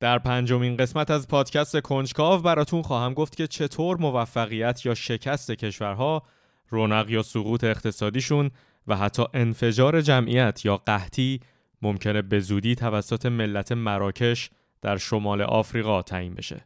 در پنجمین قسمت از پادکست کنجکاو براتون خواهم گفت که چطور موفقیت یا شکست کشورها رونق یا سقوط اقتصادیشون و حتی انفجار جمعیت یا قحطی ممکنه به زودی توسط ملت مراکش در شمال آفریقا تعیین بشه.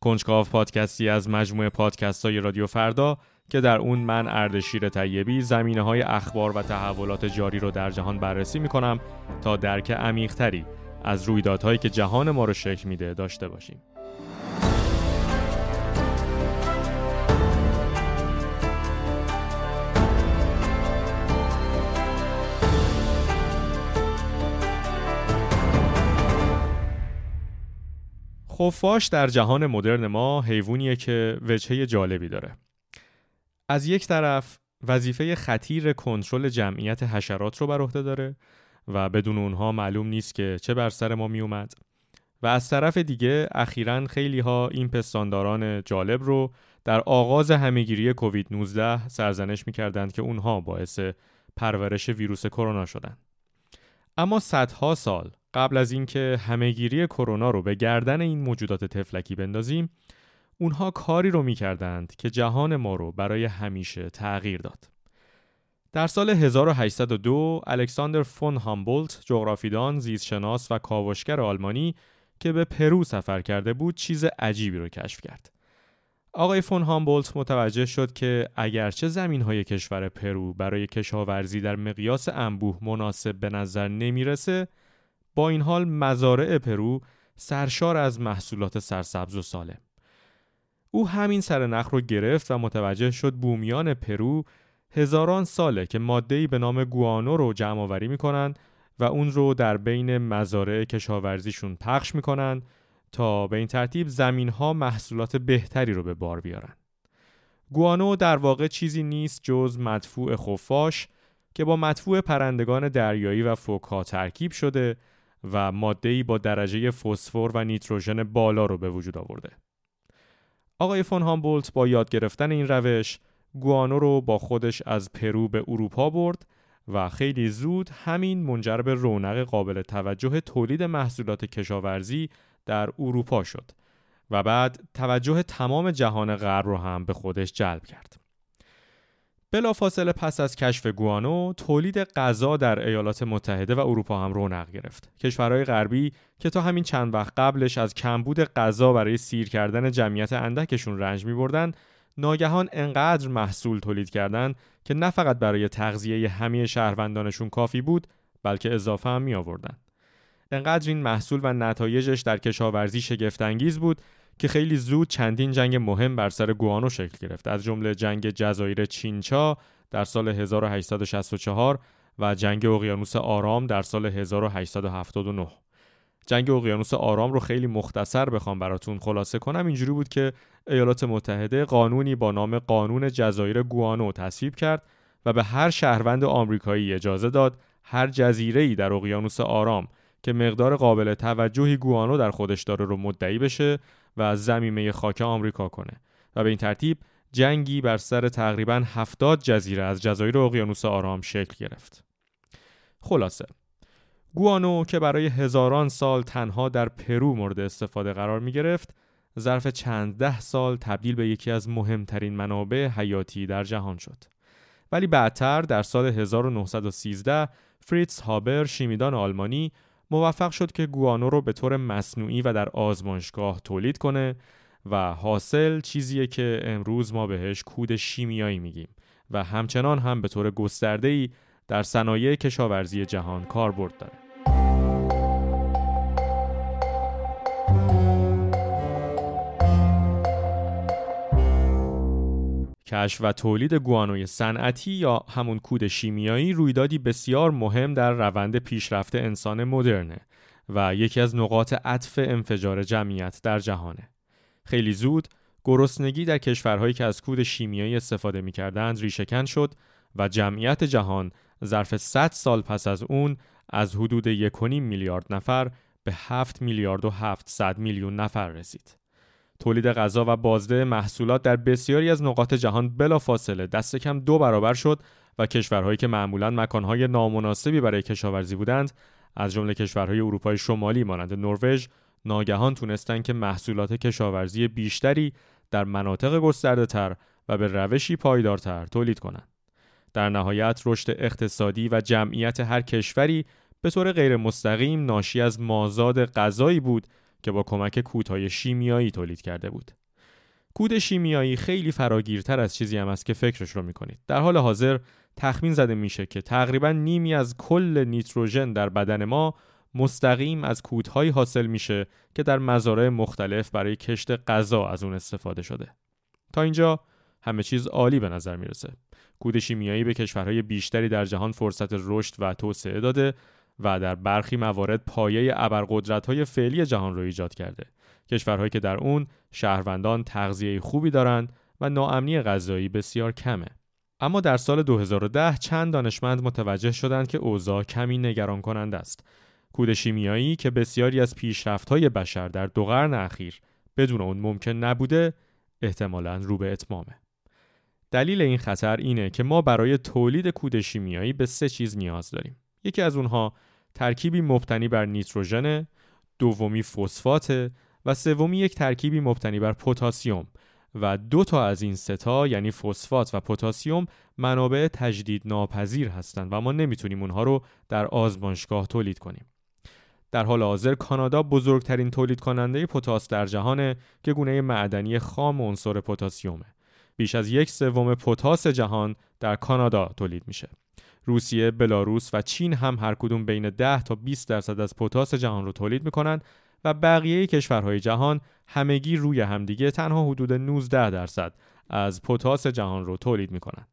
کنجکاو پادکستی از مجموعه پادکست های رادیو فردا که در اون من اردشیر طیبی زمینه های اخبار و تحولات جاری رو در جهان بررسی می‌کنم تا درک عمیقتری از رویدادهایی که جهان ما رو شکل میده داشته باشیم. خفاش در جهان مدرن ما حیوانیه که وجهه جالبی داره. از یک طرف وظیفه خطیر کنترل جمعیت حشرات رو بر عهده داره و بدون اونها معلوم نیست که چه بر سر ما می اومد و از طرف دیگه اخیرا خیلی ها این پستانداران جالب رو در آغاز همهگیری کووید 19 سرزنش می‌کردند که اونها باعث پرورش ویروس کرونا شدن. اما صدها سال قبل از اینکه همهگیری کرونا رو به گردن این موجودات تفلکی بندازیم اونها کاری رو می‌کردند که جهان ما رو برای همیشه تغییر داد. در سال 1802 الکساندر فون هامبولت جغرافیدان، زیستشناس و کاوشگر آلمانی که به پرو سفر کرده بود چیز عجیبی رو کشف کرد. آقای فون هامبولت متوجه شد که اگرچه زمین های کشور پرو برای کشاورزی در مقیاس انبوه مناسب به نظر نمی‌رسه با این حال مزارع پرو سرشار از محصولات سرسبز و سالم. او همین سر نخ رو گرفت و متوجه شد بومیان پرو هزاران ساله که ماده‌ای به نام گوانو رو جمع آوری می‌کنن و اون رو در بین مزارع کشاورزیشون پخش می‌کنن تا به این ترتیب زمین ها محصولات بهتری رو به بار بیارن. گوانو در واقع چیزی نیست جز مدفوع خفاش که با مدفوع پرندگان دریایی و فوکها ترکیب شده و ماده‌ای با درجه فسفر و نیتروژن بالا رو به وجود آورده. آقای فون هامبولت با یاد گرفتن این روش گوانو رو با خودش از پرو به اروپا برد و خیلی زود همین منجر به رونق قابل توجه تولید محصولات کشاورزی در اروپا شد و بعد توجه تمام جهان غرب رو هم به خودش جلب کرد. بلافاصله پس از کشف گوانو تولید غذا در ایالات متحده و اروپا هم رونق گرفت. کشورهای غربی که تا همین چند وقت قبلش از کمبود غذا برای سیر کردن جمعیت اندکشون رنج می بردن ناگهان انقدر محصول تولید کردند که نه فقط برای تغذیه همه شهروندانشون کافی بود بلکه اضافه هم می آوردن. انقدر این محصول و نتایجش در کشاورزی شگفتانگیز بود که خیلی زود چندین جنگ مهم بر سر گوانو شکل گرفت. از جمله جنگ جزایر چینچا در سال 1864 و جنگ اقیانوس آرام در سال 1879 جنگ اقیانوس آرام رو خیلی مختصر بخوام براتون خلاصه کنم. اینجوری بود که ایالات متحده قانونی با نام قانون جزایر گوانو تصویب کرد و به هر شهروند آمریکایی اجازه داد هر جزیره در اقیانوس آرام که مقدار قابل توجهی گوانو در خودش داره رو مدعی بشه و از زمینه خاک آمریکا کنه و به این ترتیب جنگی بر سر تقریبا 70 جزیره از جزایر اقیانوس آرام شکل گرفت. خلاصه گوانو که برای هزاران سال تنها در پرو مورد استفاده قرار می گرفت ظرف چند ده سال تبدیل به یکی از مهمترین منابع حیاتی در جهان شد. ولی بعدتر در سال 1913 فریتز هابر شیمیدان آلمانی موفق شد که گوانو رو به طور مصنوعی و در آزمایشگاه تولید کنه و حاصل چیزیه که امروز ما بهش کود شیمیایی میگیم و همچنان هم به طور گسترده‌ای در صنایع کشاورزی جهان کاربرد داره. کشف و تولید گوانوی صنعتی یا همون کود شیمیایی رویدادی بسیار مهم در روند پیشرفت انسان مدرنه و یکی از نقاط عطف انفجار جمعیت در جهانه. خیلی زود گرسنگی در کشورهایی که از کود شیمیایی استفاده می‌کردند ریشهکن شد و جمعیت جهان ظرف 100 سال پس از اون از حدود 1.5 میلیارد نفر به 7 میلیارد و 700 میلیون نفر رسید. تولید غذا و بازده محصولات در بسیاری از نقاط جهان بلافاصله دست کم دو برابر شد و کشورهایی که معمولا مکانهای نامناسبی برای کشاورزی بودند از جمله کشورهای اروپای شمالی مانند نروژ، ناگهان تونستن که محصولات کشاورزی بیشتری در مناطق گسترده تر و به روشی پایدارتر تولید کنند. در نهایت رشد اقتصادی و جمعیت هر کشوری به طور غیر مستقیم ناشی از مازاد غذایی بود که با کمک کودهای شیمیایی تولید کرده بود. کود شیمیایی خیلی فراگیرتر از چیزی هم است که فکرش رو می‌کنید. در حال حاضر تخمین زده میشه که تقریبا نیمی از کل نیتروژن در بدن ما مستقیم از کودهایی حاصل میشه که در مزارع مختلف برای کشت غذا از اون استفاده شده. تا اینجا همه چیز عالی به نظر می‌رسه. کود شیمیایی به کشورهای بیشتری در جهان فرصت رشد و توسعه داده و در برخی موارد پایه ابرقدرت‌های فعلی جهان رو ایجاد کرده. کشورهایی که در اون شهروندان تغذیه خوبی دارند و ناامنی غذایی بسیار کمه. اما در سال 2010 چند دانشمند متوجه شدند که اوضاع کمی نگران کننده است. کود شیمیایی که بسیاری از پیشرفت‌های بشر در دو قرن اخیر بدون اون ممکن نبوده، احتمالاً رو به اتمامه. دلیل این خطر اینه که ما برای تولید کود شیمیایی به سه چیز نیاز داریم. یکی از اونها ترکیبی مبتنی بر نیتروژن، دومی فسفات و سومی یک ترکیبی مبتنی بر پتاسیم و دو تا از این ستا یعنی فسفات و پتاسیم منابع تجدید ناپذیر هستند و ما نمی‌تونیم اونها رو در آزمایشگاه تولید کنیم. در حال حاضر کانادا بزرگترین تولید کننده پتاس در جهانه که گونه معدنی خام عنصر پتاسیمه. بیش از یک سوم پتاس جهان در کانادا تولید میشه. روسیه، بلاروس و چین هم هر کدوم بین 10 تا 20 درصد از پتاس جهان رو تولید می‌کنن و بقیه کشورهای جهان همگی روی همدیگه تنها حدود 19 درصد از پتاس جهان رو تولید می‌کنن.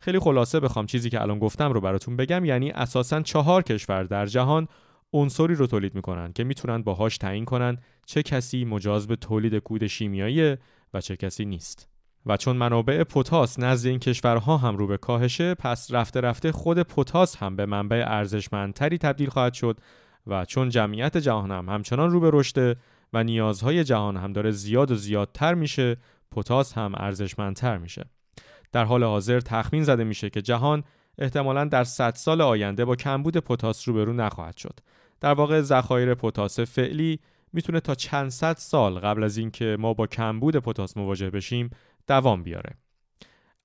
خیلی خلاصه بخوام چیزی که الان گفتم رو براتون بگم یعنی اساسا چهار کشور در جهان عنصری رو تولید می‌کنن که می‌تونن باهاش تعیین کنن چه کسی مجاز به تولید کود شیمیایی و چه کسی نیست. و چون منابع پتاس نزد این کشورها هم رو به کاهشه پس رفته رفته خود پتاس هم به منبع ارزشمندتری تبدیل خواهد شد و چون جمعیت جهان هم همچنان رو به رشده و نیازهای جهان هم داره زیاد و زیادتر میشه پتاس هم ارزشمندتر میشه. در حال حاضر تخمین زده میشه که جهان احتمالا در 100 سال آینده با کمبود پتاس روبرو نخواهد شد. در واقع ذخایر پتاس فعلی می‌تونه تا چند صد سال قبل از اینکه ما با کمبود پتاس مواجه بشیم دوام بیاره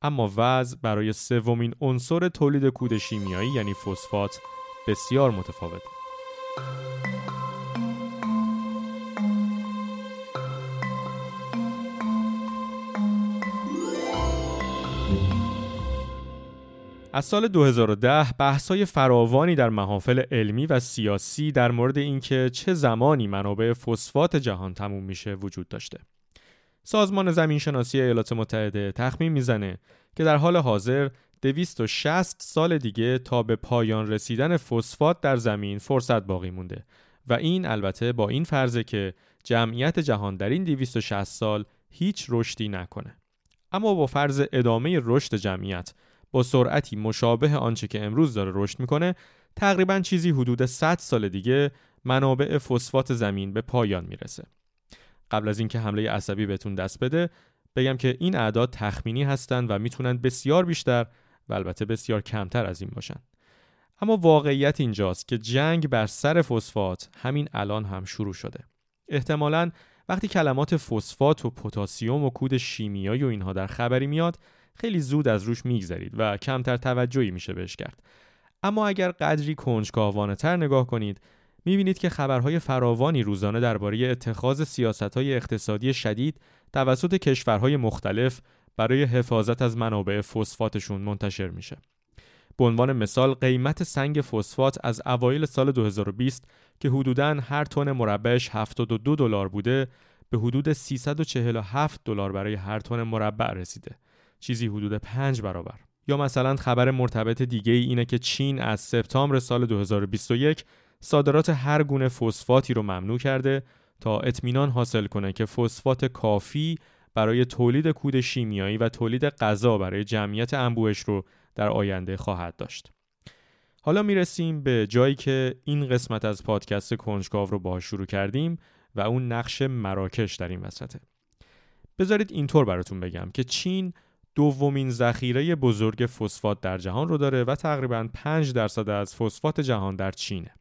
اما وضع برای سومین عنصر تولید کود شیمیایی یعنی فسفات بسیار متفاوته از سال 2010 بحث‌های فراوانی در محافل علمی و سیاسی در مورد اینکه چه زمانی منابع فسفات جهان تموم میشه وجود داشته. سازمان زمین شناسی ایالات متحده تخمین می‌زنه که در حال حاضر 260 سال دیگه تا به پایان رسیدن فسفات در زمین فرصت باقی مونده و این البته با این فرضه که جمعیت جهان در این 260 سال هیچ رشدی نکنه. اما با فرض ادامه رشد جمعیت با سرعتی مشابه آنچه که امروز داره رشد می‌کنه تقریبا چیزی حدود 100 سال دیگه منابع فسفات زمین به پایان می‌رسه. قبل از اینکه حمله عصبی بهتون دست بده بگم که این اعداد تخمینی هستند و می‌تونن بسیار بیشتر و البته بسیار کمتر از این باشن. اما واقعیت اینجاست که جنگ بر سر فسفات همین الان هم شروع شده. احتمالاً وقتی کلمات فسفات و پتاسیم و کود شیمیایی و اینها در خبری میاد خیلی زود از روش میگذرید و کمتر توجهی میشه بهش کرد. اما اگر قدری کنجکاوانه تر نگاه کنید می‌بینید که خبرهای فراوانی روزانه درباره اتخاذ سیاستهای اقتصادی شدید توسط کشورهای مختلف برای حفاظت از منابع فسفاتشون منتشر میشه. به عنوان مثال قیمت سنگ فسفات از اوایل سال 2020 که حدوداً هر تن مربعش 72 دلار بوده به حدود 347 دلار برای هر تن مربع رسیده. چیزی حدود 5 برابر. یا مثلا خبر مرتبط دیگه ای اینه که چین از سپتامبر سال 2021 صادرات هر گونه فسفاتی رو ممنوع کرده تا اطمینان حاصل کنه که فسفات کافی برای تولید کود شیمیایی و تولید غذا برای جمعیت انبوهش رو در آینده خواهد داشت. حالا می‌رسیم به جایی که این قسمت از پادکست کنجکاو رو باهاش شروع کردیم و اون نقش مراکش در این وسطه. بذارید اینطور براتون بگم که چین دومین ذخیره بزرگ فسفات در جهان رو داره و تقریبا 5 درصد از فسفات جهان در چینه.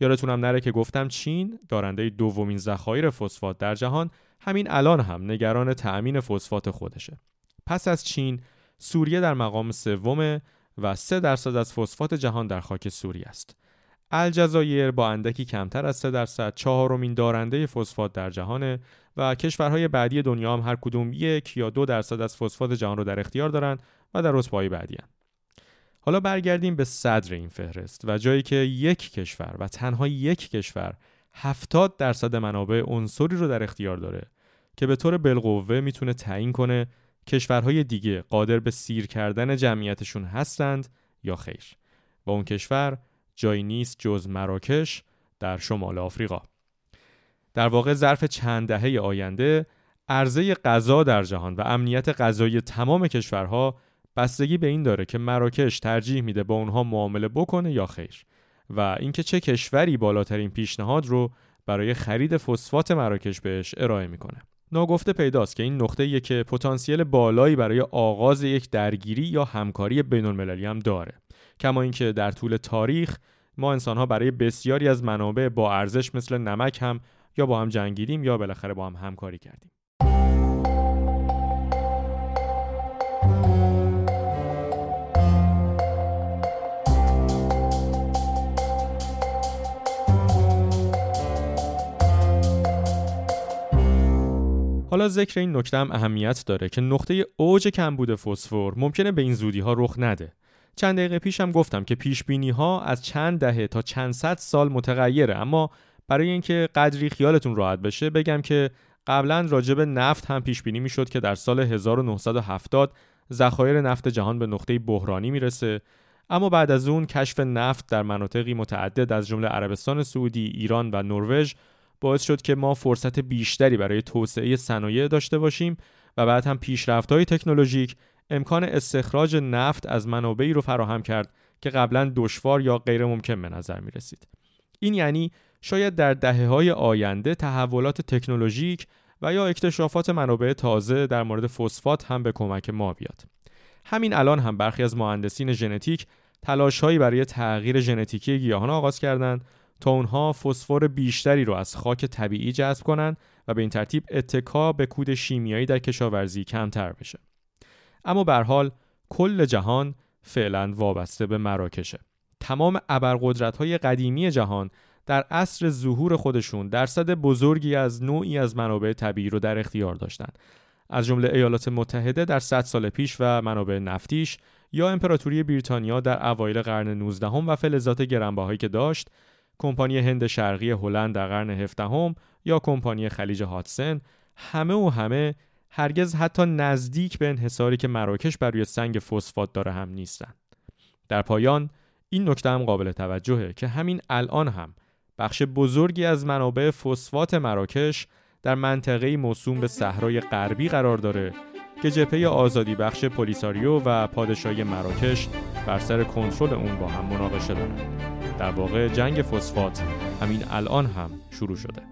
یادتونم نره که گفتم چین دارنده دومین ذخایر فسفات در جهان همین الان هم نگران تأمین فسفات خودشه. پس از چین سوریه در مقام سوم و 3 درصد از فسفات جهان در خاک سوریه است. الجزایر با اندکی کمتر از 3 درصد چهارمین دارنده فسفات در جهانه و کشورهای بعدی دنیا هم هر کدوم یک یا دو درصد از فسفات جهان رو در اختیار دارن و در رتبه‌های بعدی هن. حالا برگردیم به صدر این فهرست و جایی که یک کشور و تنها یک کشور 70 درصد منابع عنصری رو در اختیار داره که به طور بالقوه می‌تونه تعیین کنه کشورهای دیگه قادر به سیر کردن جمعیتشون هستند یا خیر. و اون کشور جایی نیست جز مراکش در شمال آفریقا. در واقع ظرف چند دهه آینده عرضه غذا در جهان و امنیت غذایی تمام کشورها بستگی به این داره که مراکش ترجیح میده با اونها معامله بکنه یا خیر و اینکه چه کشوری بالاترین پیشنهاد رو برای خرید فسفات مراکش بهش ارائه می‌کنه. ناگفته پیداست که این نقطه که پتانسیل بالایی برای آغاز یک درگیری یا همکاری بین المللی هم داره. کما اینکه در طول تاریخ ما انسانها برای بسیاری از منابع با ارزش مثل نمک هم یا با هم جنگیدیم یا بالاخره با هم همکاری کردیم. حالا ذکر این نکته هم اهمیت داره که نقطه اوج کمبود فسفر ممکنه به این زودی ها رخ نده. چند دقیقه پیش هم گفتم که پیش بینی ها از چند دهه تا چند صد سال متغیره اما برای اینکه قدری خیالتون راحت بشه بگم که قبلا راجب نفت هم پیش بینی می‌شد که در سال 1970 ذخایر نفت جهان به نقطه بحرانی می‌رسه اما بعد از اون کشف نفت در مناطقی متعدد از جمله عربستان سعودی، ایران و نروژ باعث شد که ما فرصت بیشتری برای توسعه صنایع داشته باشیم و بعد هم های تکنولوژیک امکان استخراج نفت از منابعی رو فراهم کرد که قبلا دشوار یا غیر ممکن به نظر می رسید. این یعنی شاید در دهه های آینده تحولات تکنولوژیک و یا اکتشافات منابع تازه در مورد فسفات هم به کمک ما بیاد. همین الان هم برخی از مهندسین ژنتیک تلاشهایی برای تغییر ژنتیکی گیاهان آغاز کردند تا اونها فسفر بیشتری رو از خاک طبیعی جذب کنند و به این ترتیب اتکا به کود شیمیایی در کشاورزی کمتر بشه. اما به حال کل جهان فعلا وابسته به مراکشه. تمام ابرقدرت‌های قدیمی جهان در عصر ظهور خودشون درصد بزرگی از نوعی از منابع طبیعی رو در اختیار داشتند. از جمله ایالات متحده در 100 سال پیش و منابع نفتیش یا امپراتوری بریتانیا در اوایل قرن 19 و فلزات گرانبهایی که داشت کمپانی هند شرقی هلند در قرن هفدهم یا کمپانی خلیج هاتسن همه و همه هرگز حتی نزدیک به انحصاری که مراکش بر روی سنگ فسفات داره هم نیستند. در پایان این نکته هم قابل توجهه که همین الان هم بخش بزرگی از منابع فسفات مراکش در منطقه موسوم به صحرای غربی قرار داره که جبهه آزادی بخش پلیساریو و پادشاهی مراکش بر سر کنترل اون با هم مناقشه دارند. در واقع جنگ فسفات همین الان هم شروع شده.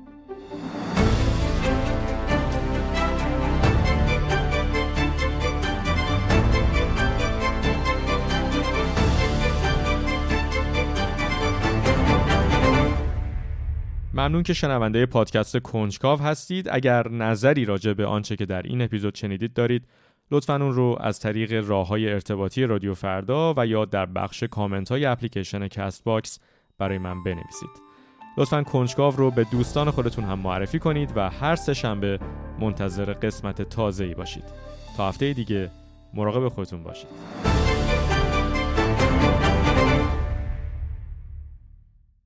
ممنون که شنونده پادکست کنجکاو هستید. اگر نظری راجع به آنچه که در این اپیزود شنیدید دارید لطفا اون رو از طریق راه های ارتباطی رادیو فردا و یا در بخش کامنت های اپلیکیشن Castbox برای من بنویسید. لطفا کنجکاو رو به دوستان خودتون هم معرفی کنید و هر سه شنبه منتظر قسمت تازه ای باشید. تا هفته دیگه مراقب خودتون باشید.